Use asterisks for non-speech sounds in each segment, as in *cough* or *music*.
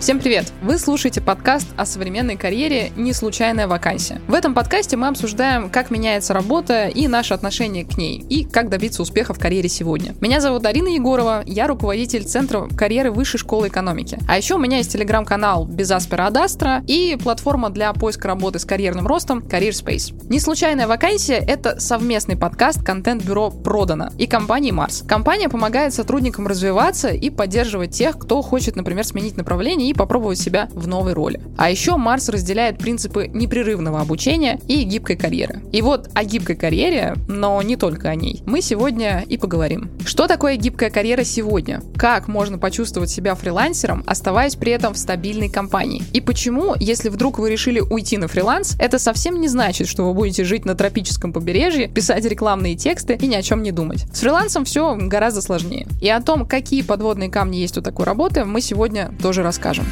Всем привет! Вы слушаете подкаст о современной карьере «Не случайная вакансия». В этом подкасте мы обсуждаем, как меняется работа и наше отношение к ней, и как добиться успеха в карьере сегодня. Меня зовут Арина Егорова, я руководитель Центра карьеры Высшей школы экономики. А еще у меня есть телеграм-канал «Без Аспера Адастра» и платформа для поиска работы с карьерным ростом Career Space. «Не случайная вакансия» — это совместный подкаст контент-бюро «Продано» и компании Марс. Компания помогает сотрудникам развиваться и поддерживать тех, кто хочет, например, сменить направление и попробовать себя в новой роли. А еще Марс разделяет принципы непрерывного обучения и гибкой карьеры. И вот о гибкой карьере, но не только о ней, мы сегодня и поговорим. Что такое гибкая карьера сегодня? Как можно почувствовать себя фрилансером, оставаясь при этом в стабильной компании? И почему, если вдруг вы решили уйти на фриланс, это совсем не значит, что вы будете жить на тропическом побережье, писать рекламные тексты и ни о чем не думать. С фрилансом все гораздо сложнее. И о том, какие подводные камни есть у такой работы, мы сегодня тоже расскажем скажем.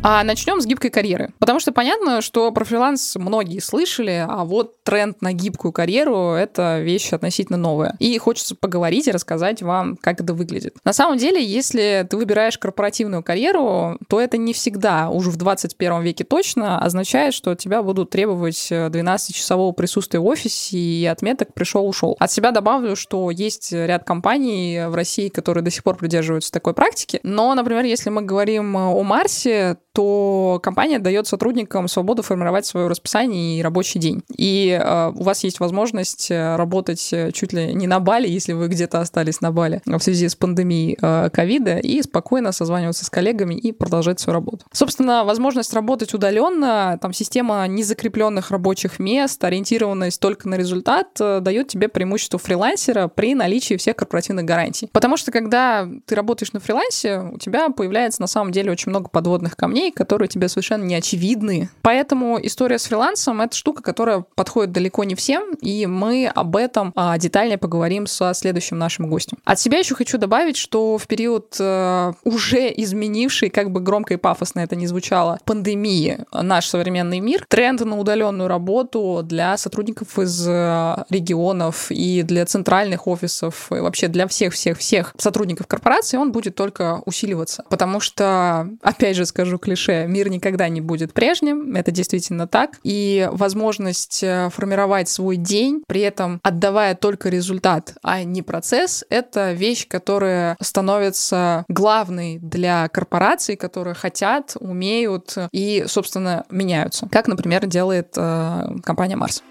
А начнем с гибкой карьеры. Потому что понятно, что про фриланс многие слышали, а вот тренд на гибкую карьеру — это вещь относительно новая. И хочется поговорить и рассказать вам, как это выглядит. На самом деле, если ты выбираешь корпоративную карьеру, то это не всегда, уже в 21 веке точно, означает, что тебя будут требовать 12-часового присутствия в офисе и отметок «пришел-ушел». От себя добавлю, что есть ряд компаний в России, которые до сих пор придерживаются такой практики. Но, например, если мы говорим о Марсе, то компания дает сотрудникам свободу формировать свое расписание и рабочий день. И э, у вас есть возможность э, работать э, чуть ли не на Бали, если вы где-то остались на Бали в связи с пандемией ковида, и спокойно созваниваться с коллегами и продолжать свою работу. Собственно, возможность работать удаленно, там система незакрепленных рабочих мест, ориентированность только на результат дает тебе преимущество фрилансера при наличии всех корпоративных гарантий. Потому что когда ты работаешь на фрилансе, у тебя появляется на самом деле очень много подводных камней, вещей, которые тебе совершенно не очевидны. Поэтому история с фрилансом — это штука, которая подходит далеко не всем, и мы об этом а, детальнее поговорим со следующим нашим гостем. От себя еще хочу добавить, что в период э, уже изменивший, как бы громко и пафосно это не звучало, пандемии наш современный мир, тренд на удаленную работу для сотрудников из э, регионов и для центральных офисов, и вообще для всех-всех-всех сотрудников корпорации, он будет только усиливаться. Потому что, опять же скажу клише, мир никогда не будет прежним, это действительно так, и возможность э, формировать свой день, при этом отдавая только результат, а не процесс, это вещь, которая становится главной для корпораций, которые хотят, умеют и, собственно, меняются. Как, например, делает э, компания Марс.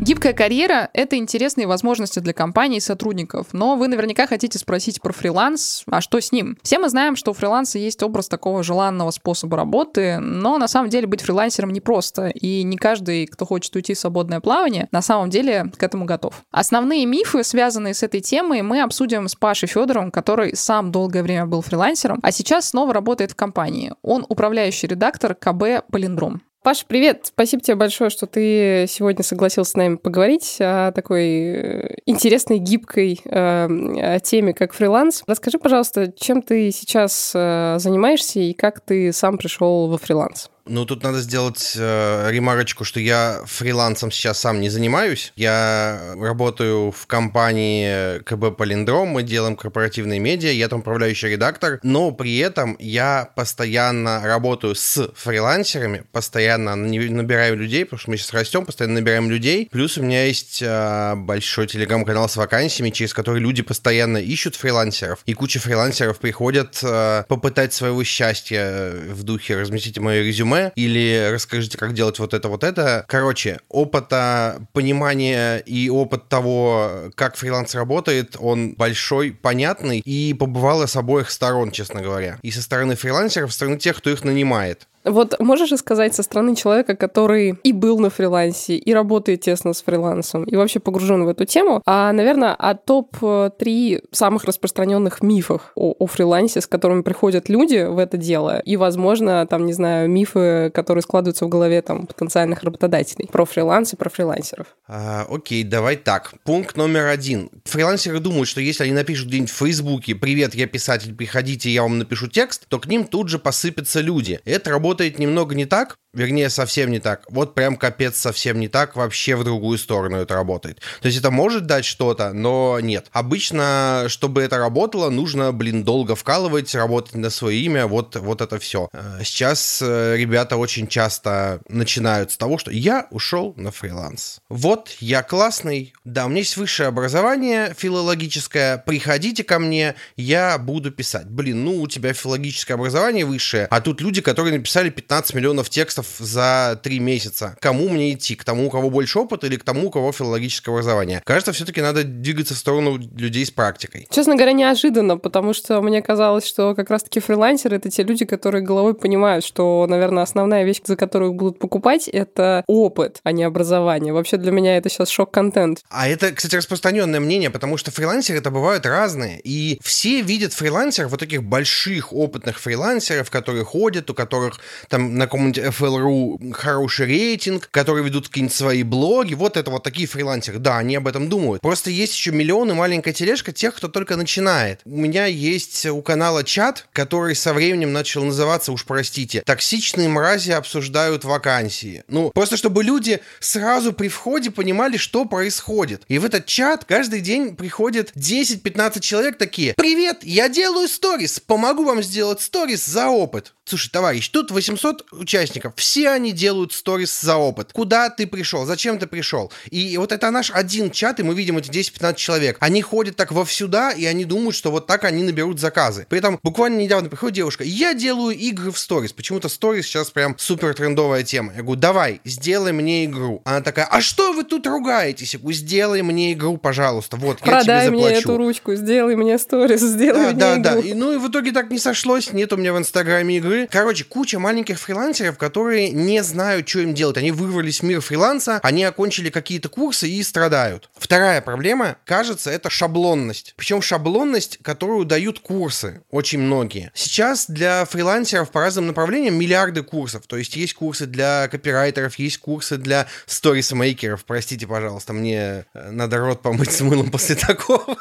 Гибкая карьера — это интересные возможности для компаний и сотрудников, но вы наверняка хотите спросить про фриланс, а что с ним? Все мы знаем, что у фриланса есть образ такого желанного способа работы, но на самом деле быть фрилансером непросто, и не каждый, кто хочет уйти в свободное плавание, на самом деле к этому готов. Основные мифы, связанные с этой темой, мы обсудим с Пашей Федоровым, который сам долгое время был фрилансером, а сейчас снова работает в компании. Он управляющий редактор КБ «Полиндром». Паша, привет! Спасибо тебе большое, что ты сегодня согласился с нами поговорить о такой э, интересной, гибкой э, теме, как фриланс. Расскажи, пожалуйста, чем ты сейчас э, занимаешься и как ты сам пришел во фриланс? Ну, тут надо сделать э, ремарочку, что я фрилансом сейчас сам не занимаюсь. Я работаю в компании КБ Полиндром, мы делаем корпоративные медиа, я там управляющий редактор, но при этом я постоянно работаю с фрилансерами, постоянно набираю людей, потому что мы сейчас растем, постоянно набираем людей. Плюс у меня есть э, большой телеграм-канал с вакансиями, через который люди постоянно ищут фрилансеров, и куча фрилансеров приходят э, попытать своего счастья в духе «разместите мое резюме», или расскажите, как делать вот это, вот это. Короче, опыта, понимания и опыт того, как фриланс работает, он большой, понятный и побывал с обоих сторон, честно говоря. И со стороны фрилансеров, со стороны тех, кто их нанимает. Вот можешь сказать со стороны человека, который и был на фрилансе, и работает тесно с фрилансом, и вообще погружен в эту тему, а, наверное, о топ-3 самых распространенных мифах о, о фрилансе, с которыми приходят люди в это дело, и, возможно, там, не знаю, мифы, которые складываются в голове там потенциальных работодателей про фриланс и про фрилансеров. А, окей, давай так. Пункт номер один. Фрилансеры думают, что если они напишут где-нибудь в Фейсбуке «Привет, я писатель, приходите, я вам напишу текст», то к ним тут же посыпятся люди. Это работает немного не так. Вернее, совсем не так. Вот прям капец совсем не так, вообще в другую сторону это работает. То есть это может дать что-то, но нет. Обычно, чтобы это работало, нужно, блин, долго вкалывать, работать на свое имя, вот, вот это все. Э, сейчас э, ребята очень часто начинают с того, что я ушел на фриланс. Вот, я классный, да, у меня есть высшее образование филологическое, приходите ко мне, я буду писать. Блин, ну у тебя филологическое образование высшее, а тут люди, которые написали 15 миллионов текстов за 3 месяца. Кому мне идти? К тому, у кого больше опыта или к тому, у кого филологическое образование? Кажется, все-таки надо двигаться в сторону людей с практикой. Честно говоря, неожиданно, потому что мне казалось, что как раз-таки фрилансеры — это те люди, которые головой понимают, что, наверное, основная вещь, за которую будут покупать, это опыт, а не образование. Вообще для меня это сейчас шок-контент. А это, кстати, распространенное мнение, потому что фрилансеры это бывают разные. И все видят фрилансеров, вот таких больших опытных фрилансеров, которые ходят, у которых там на каком-нибудь FL.ru хороший рейтинг, которые ведут какие-нибудь свои блоги. Вот это вот такие фрилансеры. Да, они об этом думают. Просто есть еще миллионы маленькая тележка тех, кто только начинает. У меня есть у канала чат, который со временем начал называться, уж простите, «Токсичные мрази обсуждают вакансии». Ну, просто чтобы люди сразу при входе понимали, что происходит. И в этот чат каждый день приходит 10-15 человек такие «Привет, я делаю сторис, помогу вам сделать сторис за опыт». Слушай, товарищ, тут 800 участников, все они делают сторис за опыт. Куда ты пришел? Зачем ты пришел? И вот это наш один чат, и мы видим эти 10-15 человек. Они ходят так вовсюда, и они думают, что вот так они наберут заказы. При этом буквально недавно приходит девушка, я делаю игры в сторис. Почему-то сторис сейчас прям супер трендовая тема. Я говорю, давай, сделай мне игру. Она такая, а что вы тут ругаетесь? Я говорю, сделай мне игру, пожалуйста. Вот, Продай я тебе заплачу. мне эту ручку, сделай мне сторис, сделай да, мне да, игру. да. И, ну и в итоге так не сошлось, нет у меня в Инстаграме игры. Короче, куча маленьких фрилансеров, которые не знают, что им делать. Они вырвались в мир фриланса, они окончили какие-то курсы и страдают. Вторая проблема, кажется, это шаблонность. Причем шаблонность, которую дают курсы, очень многие. Сейчас для фрилансеров по разным направлениям миллиарды курсов. То есть есть курсы для копирайтеров, есть курсы для сторисмейкеров. Простите, пожалуйста, мне э, надо рот помыть с мылом после такого.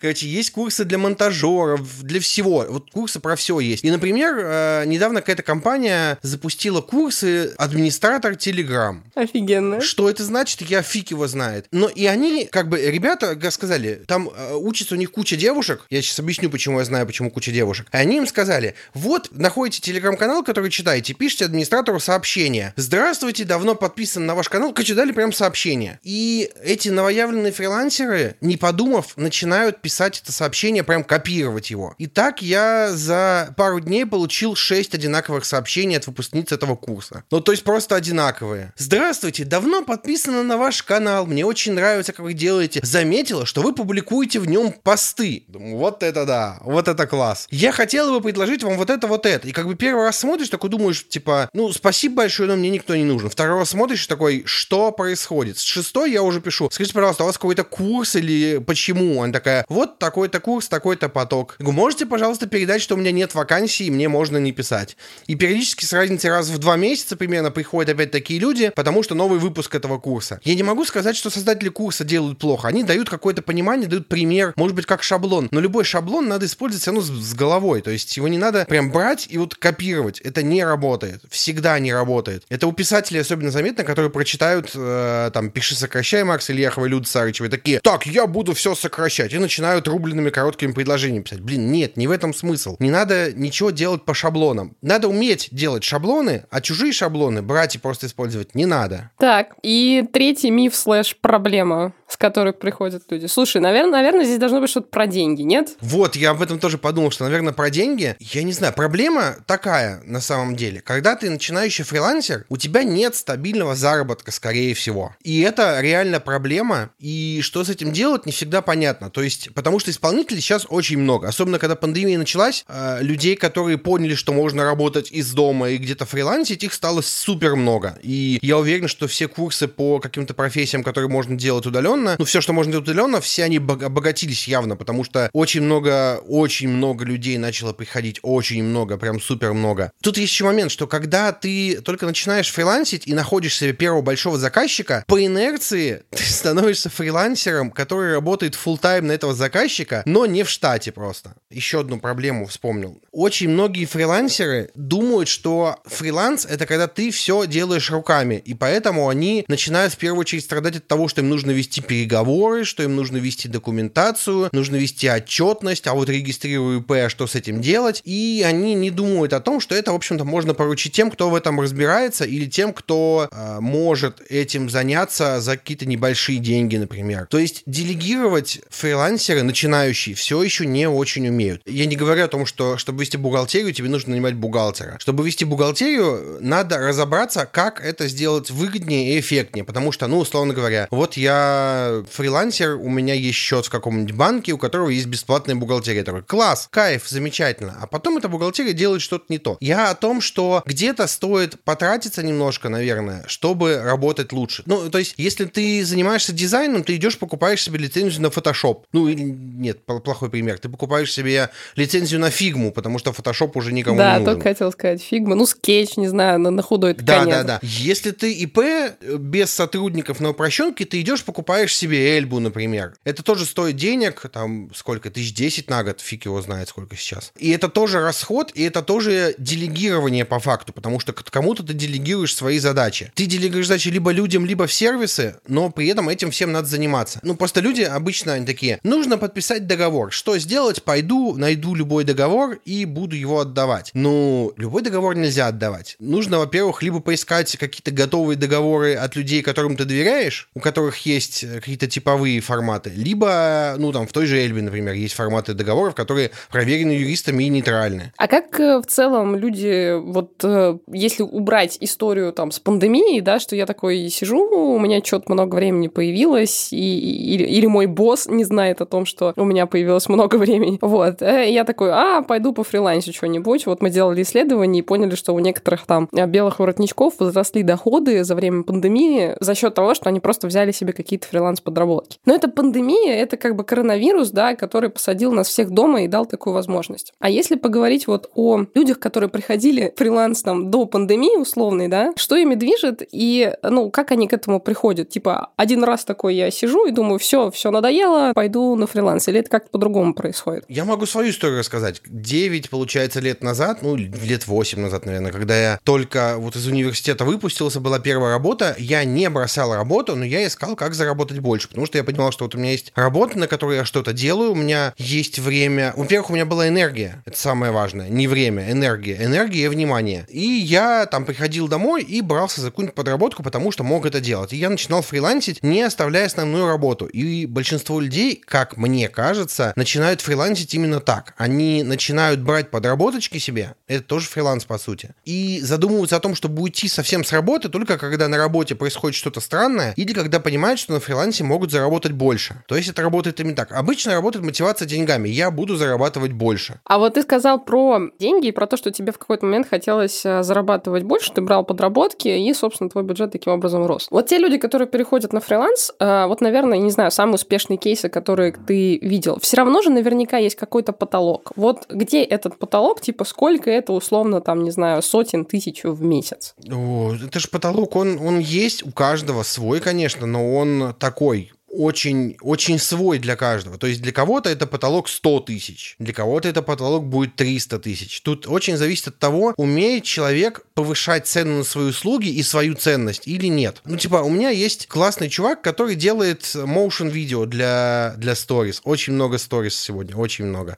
Короче, есть курсы для монтажеров, для всего. Вот курсы про все есть. И, например, э, недавно какая-то компания запустила курсы администратор Telegram. Офигенно. Что это значит, я фиг его знает. Но и они, как бы, ребята сказали, там э, учится у них куча девушек. Я сейчас объясню, почему я знаю, почему куча девушек. И они им сказали, вот, находите телеграм-канал, который читаете, пишите администратору сообщение. Здравствуйте, давно подписан на ваш канал. Короче, дали прям сообщение. И эти новоявленные фрилансеры, не подумав, начинают писать это сообщение, прям копировать его. И так я за пару дней получил 6 одинаковых сообщений от выпускниц этого курса. Ну, то есть просто одинаковые. Здравствуйте, давно подписана на ваш канал, мне очень нравится, как вы делаете. Заметила, что вы публикуете в нем посты. Думаю, вот это да, вот это класс. Я хотела бы предложить вам вот это, вот это. И как бы первый раз смотришь, такой думаешь, типа, ну, спасибо большое, но мне никто не нужен. Второй раз смотришь, такой, что происходит? С шестой я уже пишу, скажите, пожалуйста, у вас какой-то курс или почему? Она такая, вот такой-то курс, такой-то поток. Говорю, можете, пожалуйста, передать, что у меня нет вакансий, и мне можно не писать. И периодически с разницей раз в два месяца примерно приходят опять такие люди, потому что новый выпуск этого курса. Я не могу сказать, что создатели курса делают плохо. Они дают какое-то понимание, дают пример, может быть, как шаблон. Но любой шаблон надо использовать все равно с, головой. То есть его не надо прям брать и вот копировать. Это не работает. Всегда не работает. Это у писателей особенно заметно, которые прочитают э, там «Пиши, сокращай» Макс Ильяхова и Люд Сарычева. И такие, так, я буду все сокращать. И начинают рубленными короткими предложениями писать. Блин, нет, не в этом смысл. Не надо ничего делать по шаблонам. Надо уметь делать шаблоны, а чужие шаблоны брать и просто использовать не надо. Так, и третий миф слэш проблема, с которой приходят люди. Слушай, наверное, наверное, здесь должно быть что-то про деньги, нет? Вот, я об этом тоже подумал, что, наверное, про деньги. Я не знаю, проблема такая на самом деле. Когда ты начинающий фрилансер, у тебя нет стабильного заработка, скорее всего. И это реально проблема. И что с этим делать, не всегда понятно. То есть, потому что исполнителей сейчас очень много. Особенно, когда пандемия началась, э, людей, которые поняли, что можно работать из дома и где-то фрилансить, их стало супер много. И я уверен, что все курсы по каким-то профессиям, которые можно делать удаленно, удаленно, ну, все, что можно делать удаленно, все они обогатились явно, потому что очень много, очень много людей начало приходить, очень много, прям супер много. Тут есть еще момент, что когда ты только начинаешь фрилансить и находишь себе первого большого заказчика, по инерции *laughs* ты становишься фрилансером, который работает full тайм на этого заказчика, но не в штате просто. Еще одну проблему вспомнил. Очень многие фрилансеры думают, что фриланс — это когда ты все делаешь руками, и поэтому они начинают в первую очередь страдать от того, что им нужно вести переговоры, что им нужно вести документацию, нужно вести отчетность, а вот регистрирую ИП, а что с этим делать, и они не думают о том, что это, в общем-то, можно поручить тем, кто в этом разбирается, или тем, кто э, может этим заняться за какие-то небольшие деньги, например. То есть делегировать фрилансеры, начинающие, все еще не очень умеют. Я не говорю о том, что чтобы вести бухгалтерию, тебе нужно нанимать бухгалтера. Чтобы вести бухгалтерию, надо разобраться, как это сделать выгоднее и эффектнее, потому что, ну, условно говоря, вот я фрилансер, у меня есть счет в каком-нибудь банке, у которого есть бесплатная бухгалтерия. Я такой, класс, кайф, замечательно. А потом эта бухгалтерия делает что-то не то. Я о том, что где-то стоит потратиться немножко, наверное, чтобы работать лучше. Ну, то есть, если ты занимаешься дизайном, ты идешь, покупаешь себе лицензию на Photoshop. Ну, или нет, плохой пример. Ты покупаешь себе лицензию на Figma, потому что Photoshop уже никому да, не нужен. Да, только хотел сказать Figma. Ну, скетч, не знаю, на, на худой Да, да, да. Если ты ИП э, без сотрудников на упрощенке, ты идешь, покупаешь себе Эльбу, например. Это тоже стоит денег, там, сколько, тысяч десять на год, фиг его знает, сколько сейчас. И это тоже расход, и это тоже делегирование по факту, потому что кому-то ты делегируешь свои задачи. Ты делегируешь задачи либо людям, либо в сервисы, но при этом этим всем надо заниматься. Ну, просто люди обычно они такие, нужно подписать договор. Что сделать? Пойду, найду любой договор и буду его отдавать. Ну, любой договор нельзя отдавать. Нужно, во-первых, либо поискать какие-то готовые договоры от людей, которым ты доверяешь, у которых есть какие-то типовые форматы, либо, ну, там, в той же Эльбе, например, есть форматы договоров, которые проверены юристами и нейтральны. А как э, в целом люди, вот э, если убрать историю там с пандемией, да, что я такой сижу, у меня что-то много времени появилось, и, или, или мой босс не знает о том, что у меня появилось много *laughs* времени. Вот. Я такой, а, пойду по фрилансу что-нибудь. Вот мы делали исследование и поняли, что у некоторых там белых воротничков возросли доходы за время пандемии за счет того, что они просто взяли себе какие-то фриланс-подработки. Но это пандемия, это как бы коронавирус, да, который посадил нас всех дома и дал такую возможность. А если поговорить вот о людях, которые приходили фриланс там до пандемии условной, да, что ими движет и, ну, как они к этому приходят? Типа, один раз такой я сижу и думаю, все, все надоело, пойду на фриланс. Или это как-то по-другому происходит? Я могу свою историю рассказать. Девять, получается, лет назад, ну, лет восемь назад, наверное, когда я только вот из университета выпустился, была первая работа, я не бросал работу, но я искал, как заработать больше, потому что я понимал, что вот у меня есть работа, на которой я что-то делаю, у меня есть время. Во-первых, у меня была энергия, это самое важное, не время, энергия, энергия и внимание. И я там приходил домой и брался за какую-нибудь подработку, потому что мог это делать. И я начинал фрилансить, не оставляя основную работу. И большинство людей, как мне кажется, начинают фрилансить именно так. Они начинают брать подработочки себе, это тоже фриланс по сути, и задумываются о том, чтобы уйти совсем с работы только когда на работе происходит что-то странное, или когда понимают, что на фрилансе могут заработать больше. То есть это работает именно так. Обычно работает мотивация деньгами. Я буду зарабатывать больше. А вот ты сказал про деньги и про то, что тебе в какой-то момент хотелось э, зарабатывать больше, ты брал подработки, и, собственно, твой бюджет таким образом рос. Вот те люди, которые переходят на фриланс, э, вот, наверное, не знаю, самые успешные кейсы, которые ты видел, все равно же наверняка есть какой-то потолок. Вот где этот потолок, типа сколько это условно, там, не знаю, сотен тысяч в месяц? О, это же потолок, он, он есть у каждого свой, конечно, но он такой очень, очень свой для каждого. То есть для кого-то это потолок 100 тысяч, для кого-то это потолок будет 300 тысяч. Тут очень зависит от того, умеет человек повышать цену на свои услуги и свою ценность или нет. Ну, типа, у меня есть классный чувак, который делает motion видео для, для stories. Очень много stories сегодня, очень много.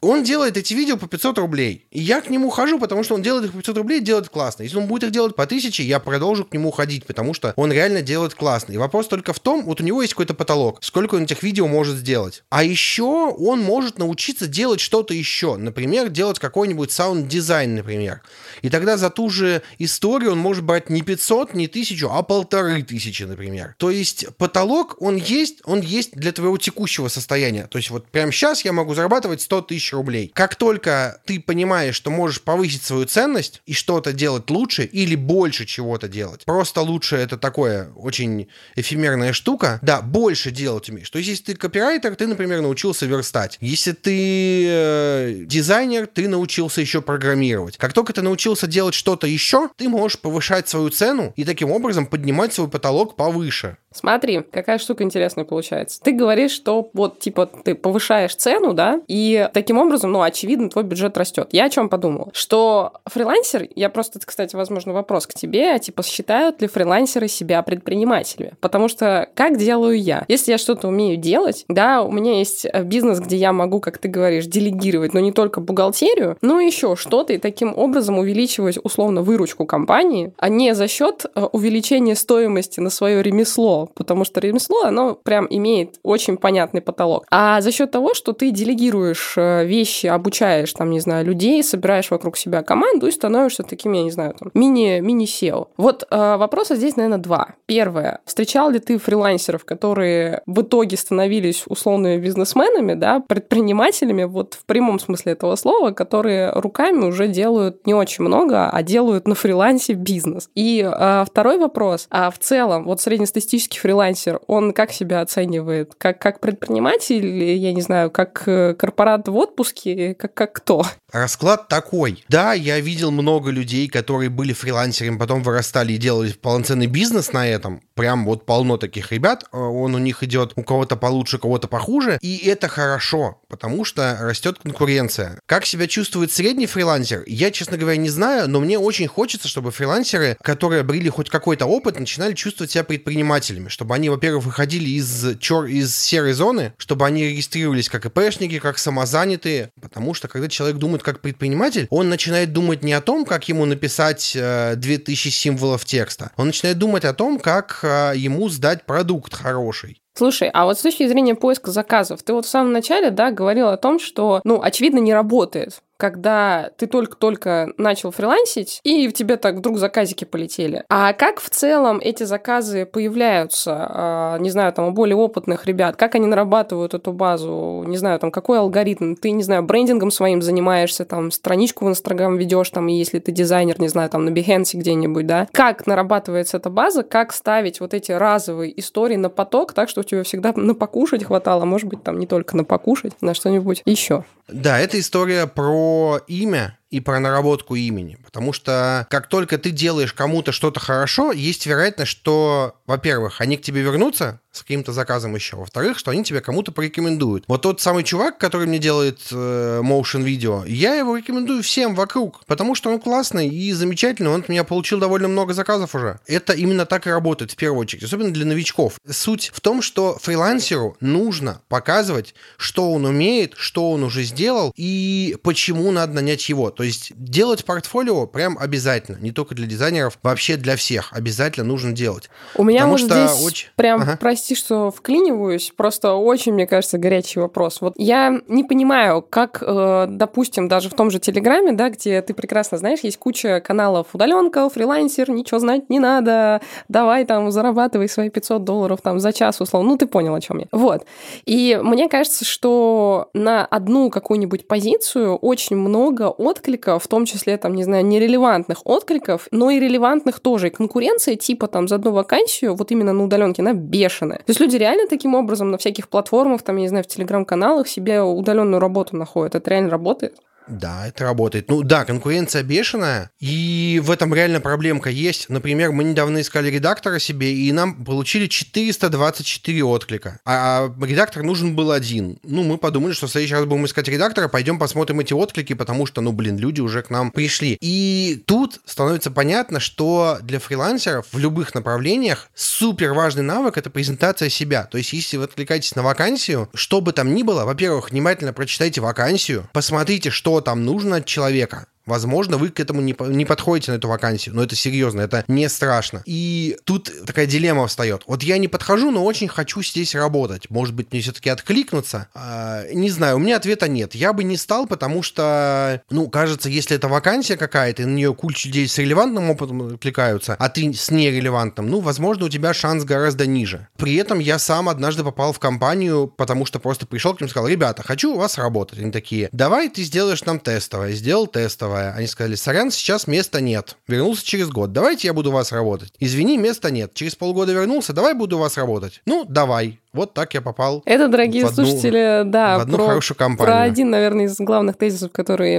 Он делает эти видео по 500 рублей. И я к нему хожу, потому что он делает их по 500 рублей, делает классно. Если он будет их делать по 1000, я продолжу к нему ходить, потому что он реально делает классно. И вопрос только в том, вот у него есть какой-то потолок, сколько он этих видео может сделать. А еще он может научиться делать что-то еще. Например, делать какой-нибудь саунд-дизайн, например. И тогда за ту же историю он может брать не 500, не 1000, а полторы тысячи, например. То есть потолок, он есть, он есть для твоего текущего состояния. То есть вот прямо сейчас я могу зарабатывать 100 тысяч рублей. Как только ты понимаешь, что можешь повысить свою ценность и что-то делать лучше или больше чего-то делать, просто лучше это такое очень эфемерная штука, да, больше делать умеешь. То есть, если ты копирайтер, ты, например, научился верстать. Если ты э, дизайнер, ты научился еще программировать. Как только ты научился делать что-то еще, ты можешь повышать свою цену и таким образом поднимать свой потолок повыше. Смотри, какая штука интересная получается. Ты говоришь, что вот, типа, ты повышаешь цену, да, и таким образом, ну, очевидно, твой бюджет растет. Я о чем подумала? Что фрилансер, я просто, кстати, возможно, вопрос к тебе, а типа, считают ли фрилансеры себя предпринимателями? Потому что как делаю я? Если я что-то умею делать, да, у меня есть э, бизнес, где я могу, как ты говоришь, делегировать, но не только бухгалтерию, но еще что-то, и таким образом увеличивать, условно, выручку компании, а не за счет э, увеличения стоимости на свое ремесло, потому что ремесло, оно прям имеет очень понятный потолок. А за счет того, что ты делегируешь э, вещи, обучаешь, там, не знаю, людей, собираешь вокруг себя команду и становишься таким, я не знаю, там, мини, мини-SEO. Вот э, вопроса здесь, наверное, два. Первое. Встречал ли ты фрилансеров, которые в итоге становились условными бизнесменами, да, предпринимателями, вот в прямом смысле этого слова, которые руками уже делают не очень много, а делают на фрилансе бизнес. И э, второй вопрос. А в целом, вот среднестатистический фрилансер, он как себя оценивает? Как, как предприниматель, я не знаю, как э, корпорат в отпуске, как, как кто? Расклад такой. Да, я видел много людей, которые были фрилансерами, потом вырастали и делали полноценный бизнес на этом. Прям вот полно таких ребят. Э, он у них идет у кого-то получше, у кого-то похуже. И это хорошо, потому что растет конкуренция. Как себя чувствует средний фрилансер, я, честно говоря, не знаю, но мне очень хочется, чтобы фрилансеры, которые обрели хоть какой-то опыт, начинали чувствовать себя предпринимателями чтобы они, во-первых, выходили из, чер... из серой зоны, чтобы они регистрировались как ИПшники, как самозанятые, потому что когда человек думает как предприниматель, он начинает думать не о том, как ему написать э, 2000 символов текста, он начинает думать о том, как э, ему сдать продукт хороший. Слушай, а вот с точки зрения поиска заказов, ты вот в самом начале, да, говорил о том, что, ну, очевидно, не работает когда ты только-только начал фрилансить, и в тебе так вдруг заказики полетели. А как в целом эти заказы появляются, а, не знаю, там, у более опытных ребят, как они нарабатывают эту базу, не знаю, там, какой алгоритм, ты, не знаю, брендингом своим занимаешься, там, страничку в Инстаграм ведешь, там, если ты дизайнер, не знаю, там, на Behance где-нибудь, да, как нарабатывается эта база, как ставить вот эти разовые истории на поток, так, что у тебя всегда на покушать хватало, может быть, там, не только на покушать, на что-нибудь еще. Да, это история про имя и про наработку имени. Потому что как только ты делаешь кому-то что-то хорошо, есть вероятность, что, во-первых, они к тебе вернутся с каким-то заказом еще, во-вторых, что они тебе кому-то порекомендуют. Вот тот самый чувак, который мне делает э, motion видео, я его рекомендую всем вокруг, потому что он классный и замечательный, он от меня получил довольно много заказов уже. Это именно так и работает в первую очередь, особенно для новичков. Суть в том, что фрилансеру нужно показывать, что он умеет, что он уже сделал и почему надо нанять его. То есть делать портфолио прям обязательно, не только для дизайнеров, вообще для всех обязательно нужно делать. У меня вот здесь очень... прям, ага. прости, что вклиниваюсь, просто очень, мне кажется, горячий вопрос. Вот я не понимаю, как, э, допустим, даже в том же Телеграме, да, где ты прекрасно знаешь, есть куча каналов удаленка, фрилансер, ничего знать не надо, давай там зарабатывай свои 500 долларов там за час, условно. Ну, ты понял, о чем я. Вот. И мне кажется, что на одну какую-нибудь позицию очень много откликов отклика, в том числе, там, не знаю, нерелевантных откликов, но и релевантных тоже. И конкуренция типа там за одну вакансию, вот именно на удаленке, она бешеная. То есть люди реально таким образом на всяких платформах, там, я не знаю, в телеграм-каналах себе удаленную работу находят. Это реально работает? Да, это работает. Ну да, конкуренция бешеная, и в этом реально проблемка есть. Например, мы недавно искали редактора себе, и нам получили 424 отклика. А, а редактор нужен был один. Ну, мы подумали, что в следующий раз будем искать редактора, пойдем посмотрим эти отклики, потому что, ну, блин, люди уже к нам пришли. И тут становится понятно, что для фрилансеров в любых направлениях супер важный навык — это презентация себя. То есть, если вы откликаетесь на вакансию, что бы там ни было, во-первых, внимательно прочитайте вакансию, посмотрите, что там нужно от человека. Возможно, вы к этому не, не подходите на эту вакансию, но это серьезно, это не страшно. И тут такая дилемма встает. Вот я не подхожу, но очень хочу здесь работать. Может быть, мне все-таки откликнуться? А, не знаю, у меня ответа нет. Я бы не стал, потому что, ну, кажется, если это вакансия какая-то, и на нее куча людей с релевантным опытом откликаются, а ты с нерелевантным, ну, возможно, у тебя шанс гораздо ниже. При этом я сам однажды попал в компанию, потому что просто пришел к ним и сказал, ребята, хочу у вас работать. Они такие, давай ты сделаешь нам тестовое. Сделал тестовое тестовая. Они сказали, сорян, сейчас места нет. Вернулся через год. Давайте я буду вас работать. Извини, места нет. Через полгода вернулся, давай буду вас работать. Ну, давай. Вот так я попал. Это, дорогие одну, слушатели, да, в одну про, хорошую компанию. Про один, наверное, из главных тезисов, которые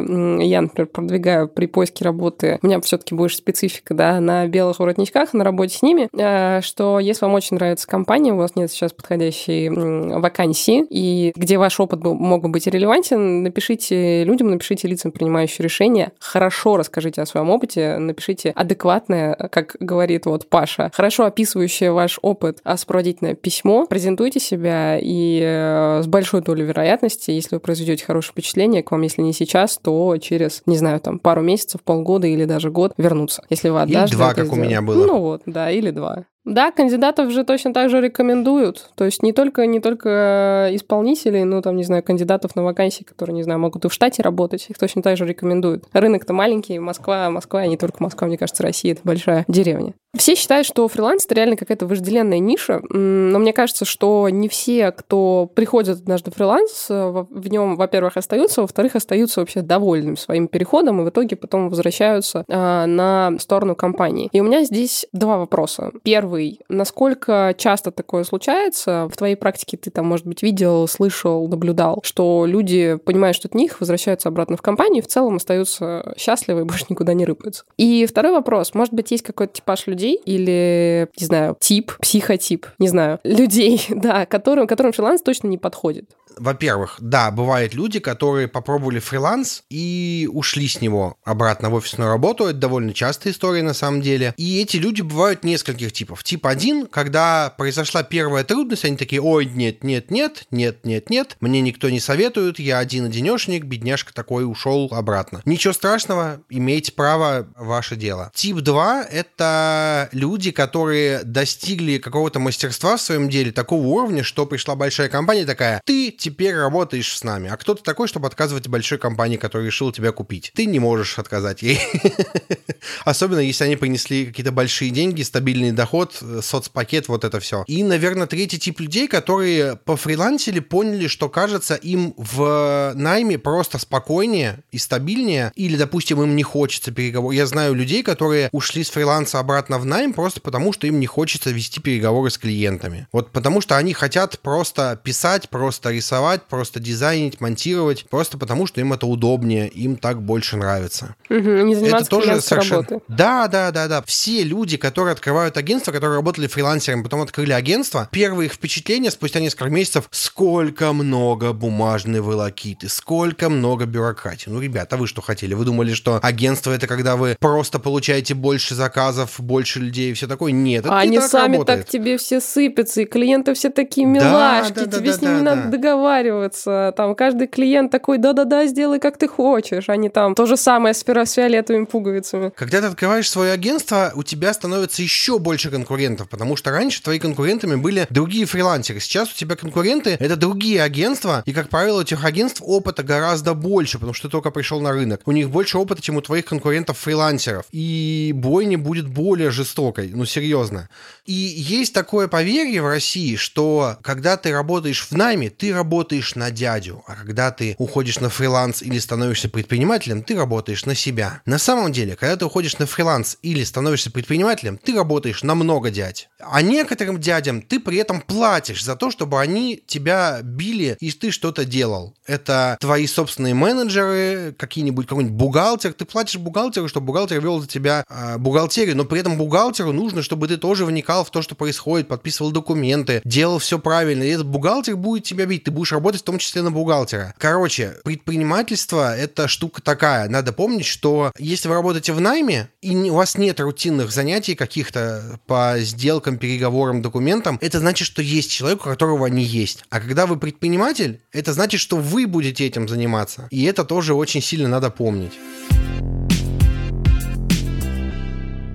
я, например, продвигаю при поиске работы. У меня все-таки больше специфика, да, на белых воротничках, на работе с ними, э, что если вам очень нравится компания, у вас нет сейчас подходящей вакансии, и где ваш опыт мог бы быть релевантен, напишите людям, напишите лицам, принимающим решения, хорошо расскажите о своем опыте, напишите адекватное, как говорит вот Паша, хорошо описывающее ваш опыт, а сопроводительное письмо, презентуйте презентуйте себя, и э, с большой долей вероятности, если вы произведете хорошее впечатление, к вам, если не сейчас, то через, не знаю, там, пару месяцев, полгода или даже год вернуться. Если вы однажды Или два, как сделали. у меня было. Ну вот, да, или два. Да, кандидатов же точно так же рекомендуют. То есть не только, не только исполнителей, но там, не знаю, кандидатов на вакансии, которые, не знаю, могут и в штате работать, их точно так же рекомендуют. Рынок-то маленький, Москва, Москва, а не только Москва, мне кажется, Россия — это большая деревня. Все считают, что фриланс — это реально какая-то вожделенная ниша, но мне кажется, что не все, кто приходит однажды в фриланс, э, в нем, во-первых, остаются, во-вторых, остаются вообще довольными своим переходом и в итоге потом возвращаются а, на сторону компании. И у меня здесь два вопроса. Первый первый. Насколько часто такое случается? В твоей практике ты там, может быть, видел, слышал, наблюдал, что люди, понимая, что это них, возвращаются обратно в компанию в целом остаются счастливы и *laughs* больше никуда не рыпаются. И второй вопрос. Может быть, есть какой-то типаж людей или, не знаю, тип, психотип, не знаю, людей, *laughs* да, которым, которым фриланс точно не подходит во-первых, да, бывают люди, которые попробовали фриланс и ушли с него обратно в офисную работу. Это довольно частая история на самом деле. И эти люди бывают нескольких типов. Тип один, когда произошла первая трудность, они такие, ой, нет, нет, нет, нет, нет, нет, мне никто не советует, я один-одинешник, бедняжка такой ушел обратно. Ничего страшного, имейте право, ваше дело. Тип 2 — это люди, которые достигли какого-то мастерства в своем деле, такого уровня, что пришла большая компания такая, ты теперь работаешь с нами. А кто ты такой, чтобы отказывать большой компании, которая решила тебя купить? Ты не можешь отказать ей. *laughs* Особенно, если они принесли какие-то большие деньги, стабильный доход, э, соцпакет, вот это все. И, наверное, третий тип людей, которые пофрилансили, поняли, что, кажется, им в найме просто спокойнее и стабильнее, или, допустим, им не хочется переговоров. Я знаю людей, которые ушли с фриланса обратно в найм просто потому, что им не хочется вести переговоры с клиентами. Вот потому что они хотят просто писать, просто рисовать, рисовать, просто дизайнить, монтировать, просто потому что им это удобнее, им так больше нравится. Угу, не это тоже совершенно... работой. Да, да, да, да. Все люди, которые открывают агентство, которые работали фрилансером, потом открыли агентство, первые их впечатления спустя несколько месяцев, сколько много бумажной волокиты, сколько много бюрократии. Ну, ребята, вы что хотели? Вы думали, что агентство это когда вы просто получаете больше заказов, больше людей и все такое? Нет, это а не они так сами работает. так тебе все сыпятся, и клиенты все такие милашки, да, да, тебе да, с ними да, надо да. договариваться договариваться. Там каждый клиент такой, да-да-да, сделай как ты хочешь. Они там то же самое с, фиолетовыми пуговицами. Когда ты открываешь свое агентство, у тебя становится еще больше конкурентов, потому что раньше твои конкурентами были другие фрилансеры. Сейчас у тебя конкуренты — это другие агентства, и, как правило, у этих агентств опыта гораздо больше, потому что ты только пришел на рынок. У них больше опыта, чем у твоих конкурентов-фрилансеров. И бойня будет более жестокой, ну, серьезно. И есть такое поверье в России, что когда ты работаешь в найме, ты работаешь на дядю, а когда ты уходишь на фриланс или становишься предпринимателем, ты работаешь на себя. На самом деле, когда ты уходишь на фриланс или становишься предпринимателем, ты работаешь на много дядь. А некоторым дядям ты при этом платишь за то, чтобы они тебя били и ты что-то делал. Это твои собственные менеджеры, какие-нибудь какой-нибудь бухгалтер. Ты платишь бухгалтеру, чтобы бухгалтер вел за тебя э, бухгалтерию, но при этом бухгалтеру нужно, чтобы ты тоже вникал в то, что происходит, подписывал документы, делал все правильно. И этот бухгалтер будет тебя бить. Ты ты будешь работать в том числе на бухгалтера. Короче, предпринимательство — это штука такая. Надо помнить, что если вы работаете в найме, и у вас нет рутинных занятий каких-то по сделкам, переговорам, документам, это значит, что есть человек, у которого они есть. А когда вы предприниматель, это значит, что вы будете этим заниматься. И это тоже очень сильно надо помнить.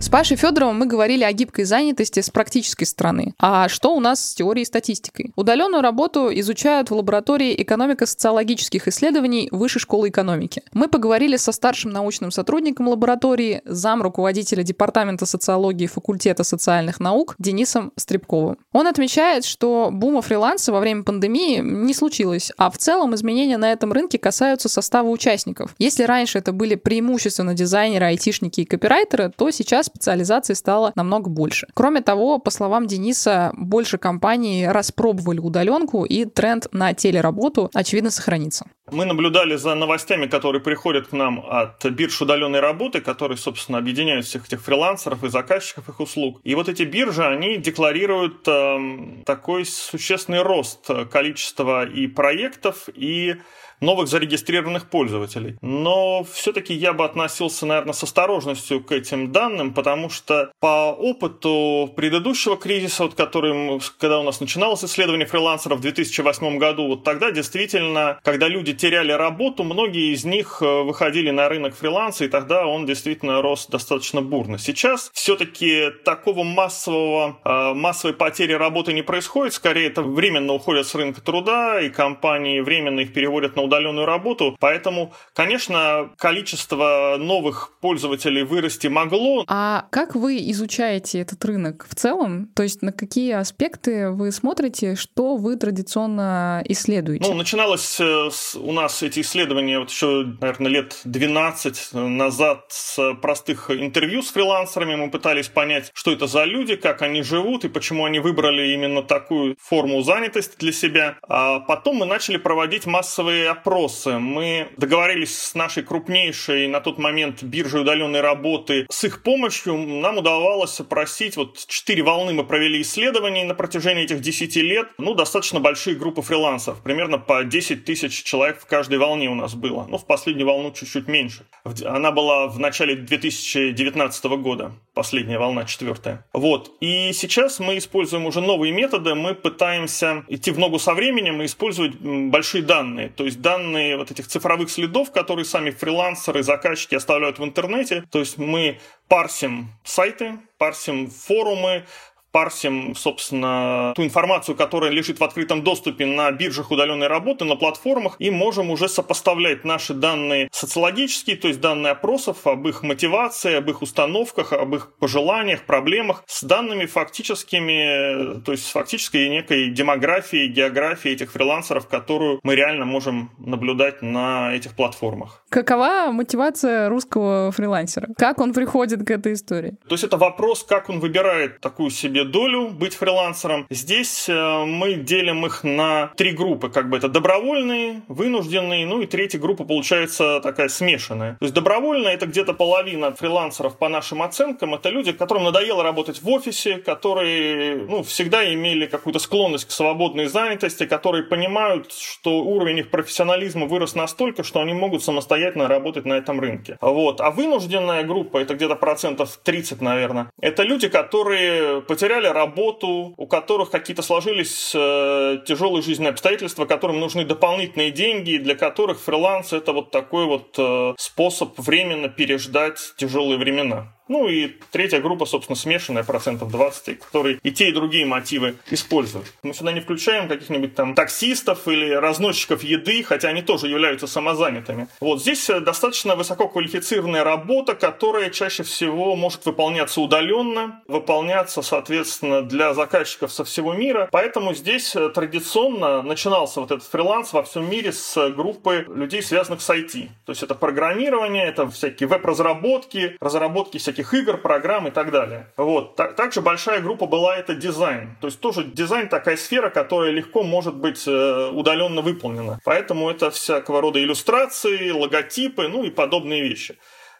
С Пашей Федоровым мы говорили о гибкой занятости с практической стороны. А что у нас с теорией и статистикой? Удаленную работу изучают в лаборатории экономико-социологических исследований Высшей школы экономики. Мы поговорили со старшим научным сотрудником лаборатории, зам руководителя Департамента социологии факультета социальных наук Денисом Стребковым. Он отмечает, что бума фриланса во время пандемии не случилось, а в целом изменения на этом рынке касаются состава участников. Если раньше это были преимущественно дизайнеры, айтишники и копирайтеры, то сейчас специализаций стало намного больше. Кроме того, по словам Дениса, больше компаний распробовали удаленку, и тренд на телеработу, очевидно, сохранится. Мы наблюдали за новостями, которые приходят к нам от бирж удаленной работы, которые, собственно, объединяют всех этих фрилансеров и заказчиков их услуг. И вот эти биржи, они декларируют э, такой существенный рост количества и проектов, и новых зарегистрированных пользователей. Но все-таки я бы относился, наверное, с осторожностью к этим данным, потому что по опыту предыдущего кризиса, вот который, когда у нас начиналось исследование фрилансеров в 2008 году, вот тогда действительно, когда люди теряли работу, многие из них э, выходили на рынок фриланса, и тогда он действительно рос достаточно бурно. Сейчас все-таки такого массового, э, массовой потери работы не происходит, скорее это временно уходят с рынка труда, и компании временно их переводят на удаленную работу. Поэтому, конечно, количество новых пользователей вырасти могло. А как вы изучаете этот рынок в целом? То есть на какие аспекты вы смотрите, что вы традиционно исследуете? Ну, начиналось э, у нас эти исследования вот еще, наверное, лет 12 назад с простых интервью с фрилансерами. Мы пытались понять, что это за люди, как они живут и почему они выбрали именно такую форму занятости для себя. А потом мы начали проводить массовые опросы. Мы договорились с нашей крупнейшей на тот момент биржей удаленной работы. С их помощью нам удавалось опросить, вот четыре волны мы провели исследований на протяжении этих 10 лет. Ну, достаточно большие группы фрилансов. Примерно по 10 тысяч человек в каждой волне у нас было. Ну, в последнюю волну чуть-чуть меньше. Она была в начале 2019 года. Последняя волна, четвертая. Вот. И сейчас мы используем уже новые методы. Мы пытаемся идти в ногу со временем и использовать большие данные. То есть данные вот этих цифровых следов, которые сами фрилансеры, заказчики оставляют в интернете. То есть мы парсим сайты, парсим форумы, парсим, собственно, ту информацию, которая лежит в открытом доступе на биржах удаленной работы, на платформах, и можем уже сопоставлять наши данные социологические, то есть данные опросов об их мотивации, об их установках, об их пожеланиях, проблемах, с данными фактическими, то есть с фактической некой демографией, географией этих фрилансеров, которую мы реально можем наблюдать на этих платформах. Какова мотивация русского фрилансера? Как он приходит к этой истории? То есть это вопрос, как он выбирает такую себе долю быть фрилансером. Здесь э, мы делим их на три группы, как бы это добровольные, вынужденные, ну и третья группа получается такая смешанная. То есть добровольная это где-то половина фрилансеров по нашим оценкам, это люди, которым надоело работать в офисе, которые ну, всегда имели какую-то склонность к свободной занятости, которые понимают, что уровень их профессионализма вырос настолько, что они могут самостоятельно работать на этом рынке. Вот. А вынужденная группа, это где-то процентов 30, наверное, это люди, которые потеряли потеряли работу, у которых какие-то сложились э, тяжелые жизненные обстоятельства, которым нужны дополнительные деньги, для которых фриланс это вот такой вот э, способ временно переждать тяжелые времена. Ну и третья группа, собственно, смешанная, процентов 20, которые и те, и другие мотивы используют. Мы сюда не включаем каких-нибудь там таксистов или разносчиков еды, хотя они тоже являются самозанятыми. Вот здесь э, достаточно высококвалифицированная работа, которая чаще всего может выполняться удаленно, выполняться, соответственно, для заказчиков со всего мира. Поэтому здесь э, традиционно начинался вот этот фриланс во всем мире с группы людей, связанных с IT. То есть это программирование, это всякие веб-разработки, разработки всяких всяких игр, программ и так далее. Вот. Также большая группа была это дизайн. То есть тоже дизайн такая сфера, которая легко может быть э, удаленно выполнена. Поэтому это всякого рода иллюстрации, логотипы, ну и подобные вещи.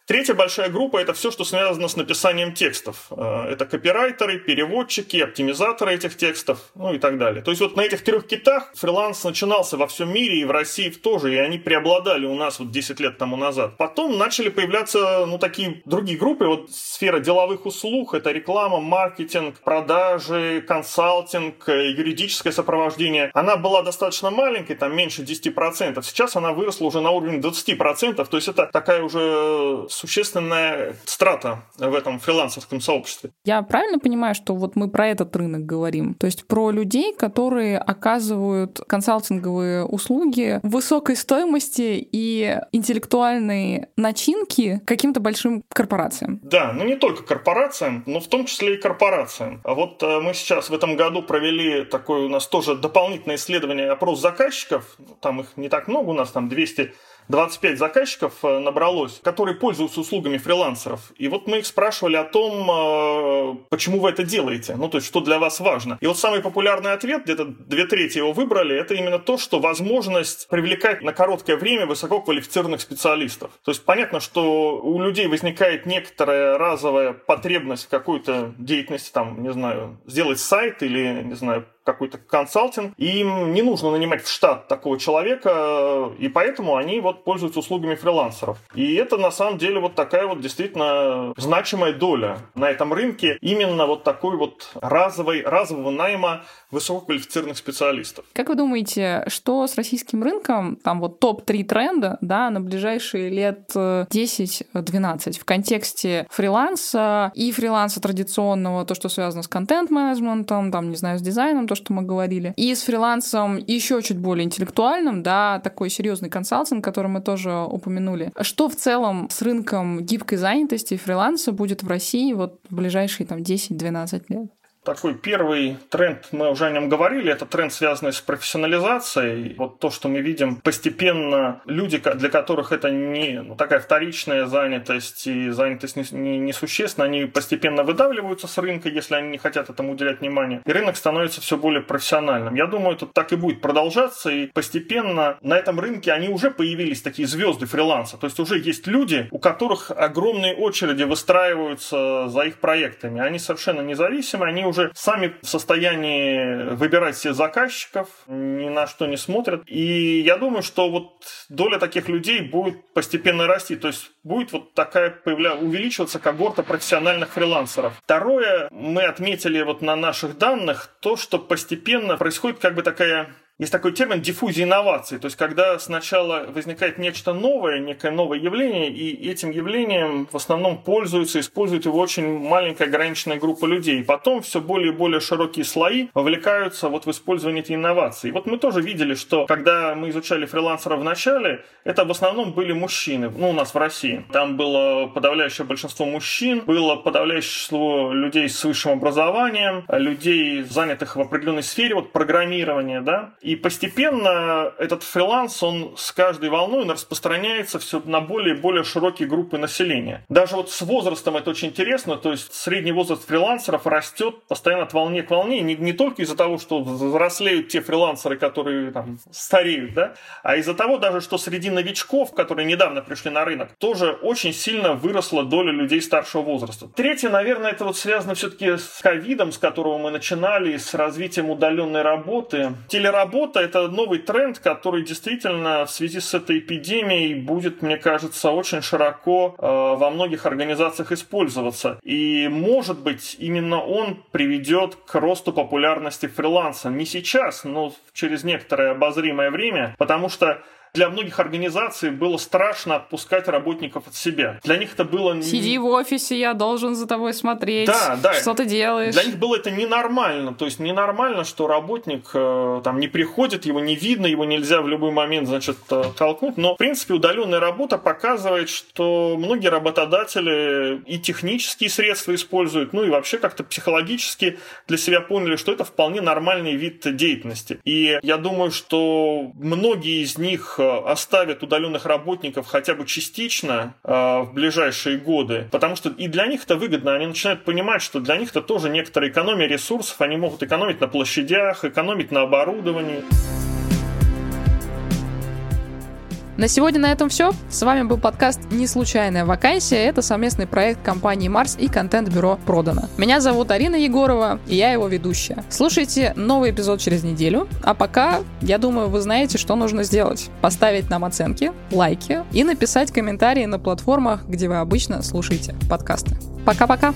Третья большая группа – это все, что связано с написанием текстов. Э, это копирайтеры, переводчики, оптимизаторы этих текстов, ну и так далее. То есть вот на этих трех китах фриланс начинался во всем мире и в России тоже, и они преобладали у нас вот 10 лет тому назад. Потом начали появляться, ну, такие другие группы, вот сфера деловых услуг, это реклама, маркетинг, продажи, консалтинг, э, юридическое сопровождение. Она была достаточно маленькой, там меньше 10%. Сейчас она выросла уже на уровень 20%, то есть это такая уже существенная страта в этом фрилансерском сообществе. Я правильно понимаю, что вот мы про этот рынок говорим? То есть про людей, которые оказывают консалтинговые услуги высокой стоимости и интеллектуальной начинки каким-то большим корпорациям? Да, ну не только корпорациям, но в том числе и корпорациям. А вот э, мы сейчас в этом году провели такое у нас тоже дополнительное исследование, опрос заказчиков. Там их не так много, у нас там 200 25 заказчиков э, набралось, которые пользуются услугами фрилансеров. И вот мы их спрашивали о том, э, почему вы это делаете, ну, то есть, что для вас важно. И вот самый популярный ответ, где-то две трети его выбрали, это именно то, что возможность привлекать на короткое время высококвалифицированных специалистов. То есть, понятно, что у людей возникает некоторая разовая потребность в какой-то деятельности, там, не знаю, сделать сайт или, не знаю, какой-то консалтинг, и им не нужно нанимать в штат такого человека, и поэтому они вот пользуются услугами фрилансеров. И это на самом деле вот такая вот действительно значимая доля на этом рынке именно вот такой вот разовой, разового найма высококвалифицированных специалистов. Как вы думаете, что с российским рынком, там вот топ-3 тренда, да, на ближайшие лет 10-12 в контексте фриланса и фриланса традиционного, то, что связано с контент-менеджментом, там, не знаю, с дизайном, то, что мы говорили, и с фрилансом еще чуть более интеллектуальным, да, такой серьезный консалтинг, который мы тоже упомянули. Что в целом с рынком гибкой занятости фриланса будет в России вот в ближайшие там 10-12 лет? Такой первый тренд, мы уже о нем говорили, это тренд, связанный с профессионализацией. Вот то, что мы видим, постепенно люди, для которых это не ну, такая вторичная занятость и занятость несущественна, не, не они постепенно выдавливаются с рынка, если они не хотят этому уделять внимание. И рынок становится все более профессиональным. Я думаю, это так и будет продолжаться, и постепенно на этом рынке они уже появились такие звезды фриланса. То есть уже есть люди, у которых огромные очереди выстраиваются за их проектами. Они совершенно независимы, они уже уже сами в состоянии выбирать себе заказчиков, ни на что не смотрят. И я думаю, что вот доля таких людей будет постепенно расти. То есть будет вот такая появля... увеличиваться когорта профессиональных фрилансеров. Второе, мы отметили вот на наших данных то, что постепенно происходит как бы такая есть такой термин диффузия инноваций, то есть когда сначала возникает нечто новое, некое новое явление, и этим явлением в основном пользуются, используют его очень маленькая ограниченная группа людей. Потом все более и более широкие слои вовлекаются вот в использование этой инновации. И вот мы тоже видели, что когда мы изучали фрилансеров в начале, это в основном были мужчины, ну, у нас в России. Там было подавляющее большинство мужчин, было подавляющее число людей с высшим образованием, людей, занятых в определенной сфере, вот программирования, да, и постепенно этот фриланс, он с каждой волной он распространяется все на более и более широкие группы населения. Даже вот с возрастом это очень интересно, то есть средний возраст фрилансеров растет постоянно от волне к волне, не, не только из-за того, что взрослеют те фрилансеры, которые там стареют, да, а из-за того даже, что среди новичков, которые недавно пришли на рынок, тоже очень сильно выросла доля людей старшего возраста. Третье, наверное, это вот связано все-таки с ковидом, с которого мы начинали, с развитием удаленной работы. Телеработа работа – это новый тренд, который действительно в связи с этой эпидемией будет, мне кажется, очень широко э, во многих организациях использоваться. И, может быть, именно он приведет к росту популярности фриланса. Не сейчас, но через некоторое обозримое время, потому что для многих организаций было страшно отпускать работников от себя. Для них это было... Сиди в офисе, я должен за тобой смотреть. Да, да. Что ты делаешь? Для них было это ненормально. То есть ненормально, что работник э, там не приходит, его не видно, его нельзя в любой момент, значит, э, толкнуть. Но, в принципе, удаленная работа показывает, что многие работодатели и технические средства используют, ну и вообще как-то психологически для себя поняли, что это вполне нормальный вид деятельности. И я думаю, что многие из них э, оставят удаленных работников хотя бы частично э, в ближайшие годы, потому что и для них это выгодно, они начинают понимать, что для них это тоже некоторая экономия ресурсов, они могут экономить на площадях, экономить на оборудовании. На сегодня на этом все. С вами был подкаст «Не случайная вакансия». Это совместный проект компании «Марс» и контент-бюро «Продано». Меня зовут Арина Егорова, и я его ведущая. Слушайте новый эпизод через неделю. А пока, я думаю, вы знаете, что нужно сделать. Поставить нам оценки, лайки и написать комментарии на платформах, где вы обычно слушаете подкасты. Пока-пока!